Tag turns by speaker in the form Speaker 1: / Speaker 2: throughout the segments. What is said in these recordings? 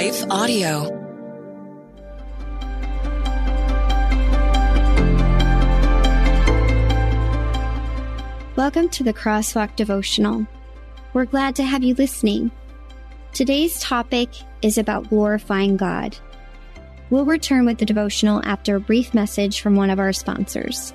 Speaker 1: Life Audio.
Speaker 2: Welcome to the Crosswalk Devotional. We're glad to have you listening. Today's topic is about glorifying God. We'll return with the devotional after a brief message from one of our sponsors.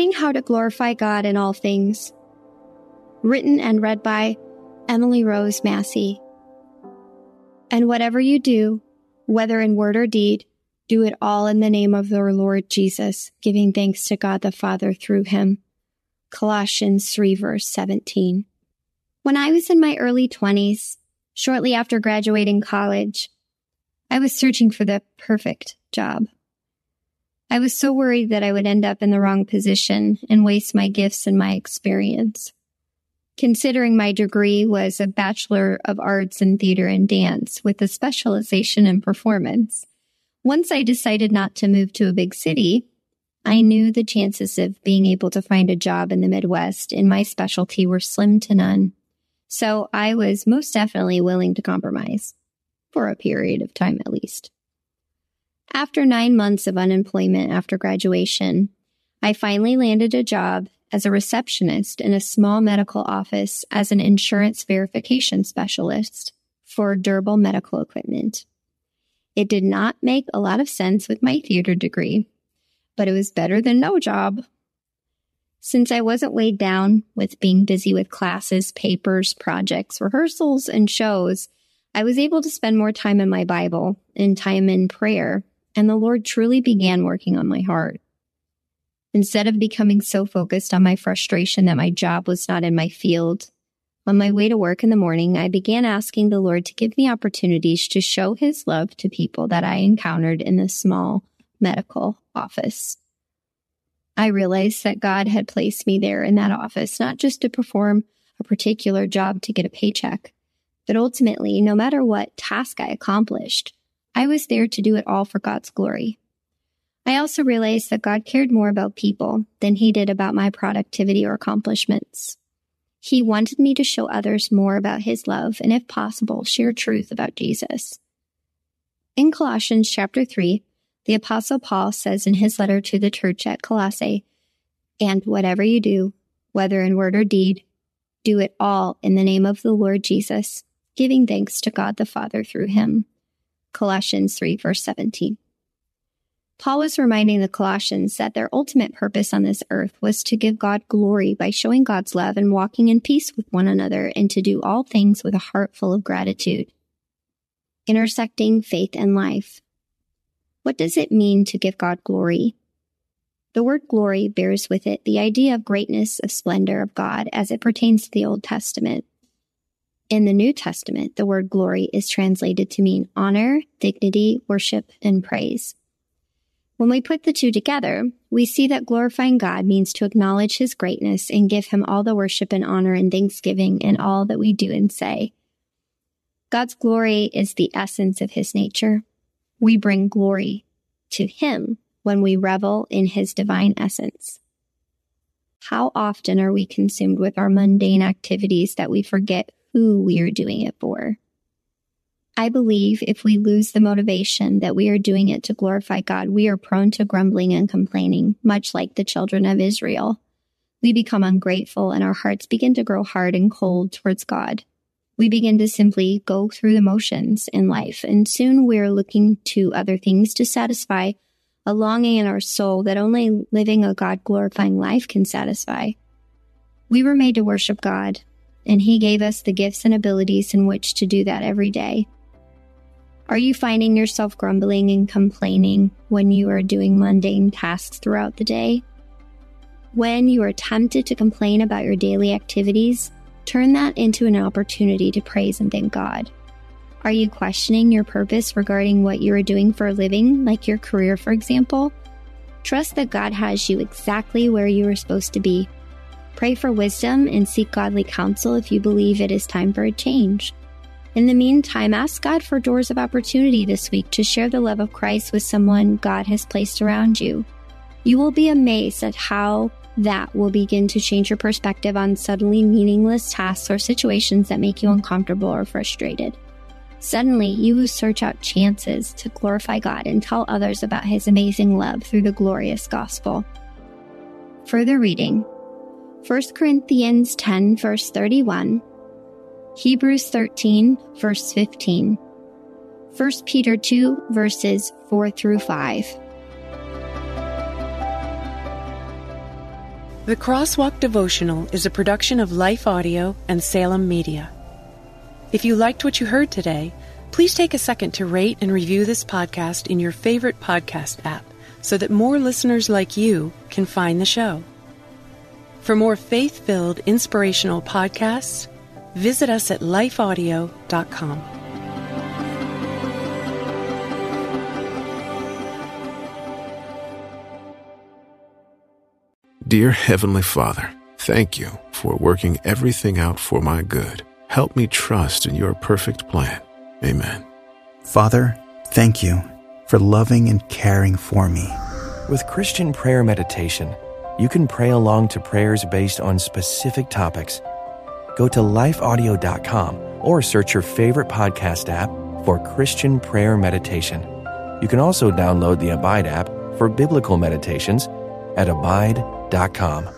Speaker 2: Learning how to glorify God in all things. Written and read by Emily Rose Massey. And whatever you do, whether in word or deed, do it all in the name of the Lord Jesus, giving thanks to God the Father through him. Colossians 3 verse 17. When I was in my early 20s, shortly after graduating college, I was searching for the perfect job. I was so worried that I would end up in the wrong position and waste my gifts and my experience. Considering my degree was a Bachelor of Arts in Theater and Dance with a specialization in performance, once I decided not to move to a big city, I knew the chances of being able to find a job in the Midwest in my specialty were slim to none. So I was most definitely willing to compromise, for a period of time at least. After nine months of unemployment after graduation, I finally landed a job as a receptionist in a small medical office as an insurance verification specialist for durable medical equipment. It did not make a lot of sense with my theater degree, but it was better than no job. Since I wasn't weighed down with being busy with classes, papers, projects, rehearsals, and shows, I was able to spend more time in my Bible and time in prayer and the Lord truly began working on my heart. Instead of becoming so focused on my frustration that my job was not in my field, on my way to work in the morning, I began asking the Lord to give me opportunities to show his love to people that I encountered in the small medical office. I realized that God had placed me there in that office, not just to perform a particular job to get a paycheck, but ultimately, no matter what task I accomplished, I was there to do it all for God's glory. I also realized that God cared more about people than he did about my productivity or accomplishments. He wanted me to show others more about his love and, if possible, share truth about Jesus. In Colossians chapter 3, the Apostle Paul says in his letter to the church at Colossae, And whatever you do, whether in word or deed, do it all in the name of the Lord Jesus, giving thanks to God the Father through him. Colossians 3, verse 17. Paul was reminding the Colossians that their ultimate purpose on this earth was to give God glory by showing God's love and walking in peace with one another and to do all things with a heart full of gratitude. Intersecting faith and life. What does it mean to give God glory? The word glory bears with it the idea of greatness of splendor of God as it pertains to the Old Testament. In the New Testament, the word glory is translated to mean honor, dignity, worship, and praise. When we put the two together, we see that glorifying God means to acknowledge his greatness and give him all the worship and honor and thanksgiving in all that we do and say. God's glory is the essence of his nature. We bring glory to him when we revel in his divine essence. How often are we consumed with our mundane activities that we forget who we are doing it for. I believe if we lose the motivation that we are doing it to glorify God, we are prone to grumbling and complaining, much like the children of Israel. We become ungrateful and our hearts begin to grow hard and cold towards God. We begin to simply go through the motions in life, and soon we are looking to other things to satisfy a longing in our soul that only living a God glorifying life can satisfy. We were made to worship God, and He gave us the gifts and abilities in which to do that every day. Are you finding yourself grumbling and complaining when you are doing mundane tasks throughout the day? When you are tempted to complain about your daily activities, turn that into an opportunity to praise and thank God. Are you questioning your purpose regarding what you are doing for a living, like your career, for example? Trust that God has you exactly where you are supposed to be. Pray for wisdom and seek godly counsel if you believe it is time for a change. In the meantime, ask God for doors of opportunity this week to share the love of Christ with someone God has placed around you. You will be amazed at how that will begin to change your perspective on suddenly meaningless tasks or situations that make you uncomfortable or frustrated. Suddenly, you will search out chances to glorify God and tell others about His amazing love through the glorious gospel. Further reading 1 Corinthians 10, verse 31, Hebrews 13, verse 15, 1 Peter 2, verses 4 through 5.
Speaker 1: The Crosswalk Devotional is a production of Life Audio and Salem Media. If you liked what you heard today, please take a second to rate and review this podcast in your favorite podcast app so that more listeners like you can find the show. For more faith filled, inspirational podcasts, visit us at lifeaudio.com.
Speaker 3: Dear Heavenly Father, thank you for working everything out for my good. Help me trust in your perfect plan. Amen.
Speaker 4: Father, thank you for loving and caring for me.
Speaker 5: With Christian prayer meditation, you can pray along to prayers based on specific topics. Go to lifeaudio.com or search your favorite podcast app for Christian prayer meditation. You can also download the Abide app for biblical meditations at abide.com.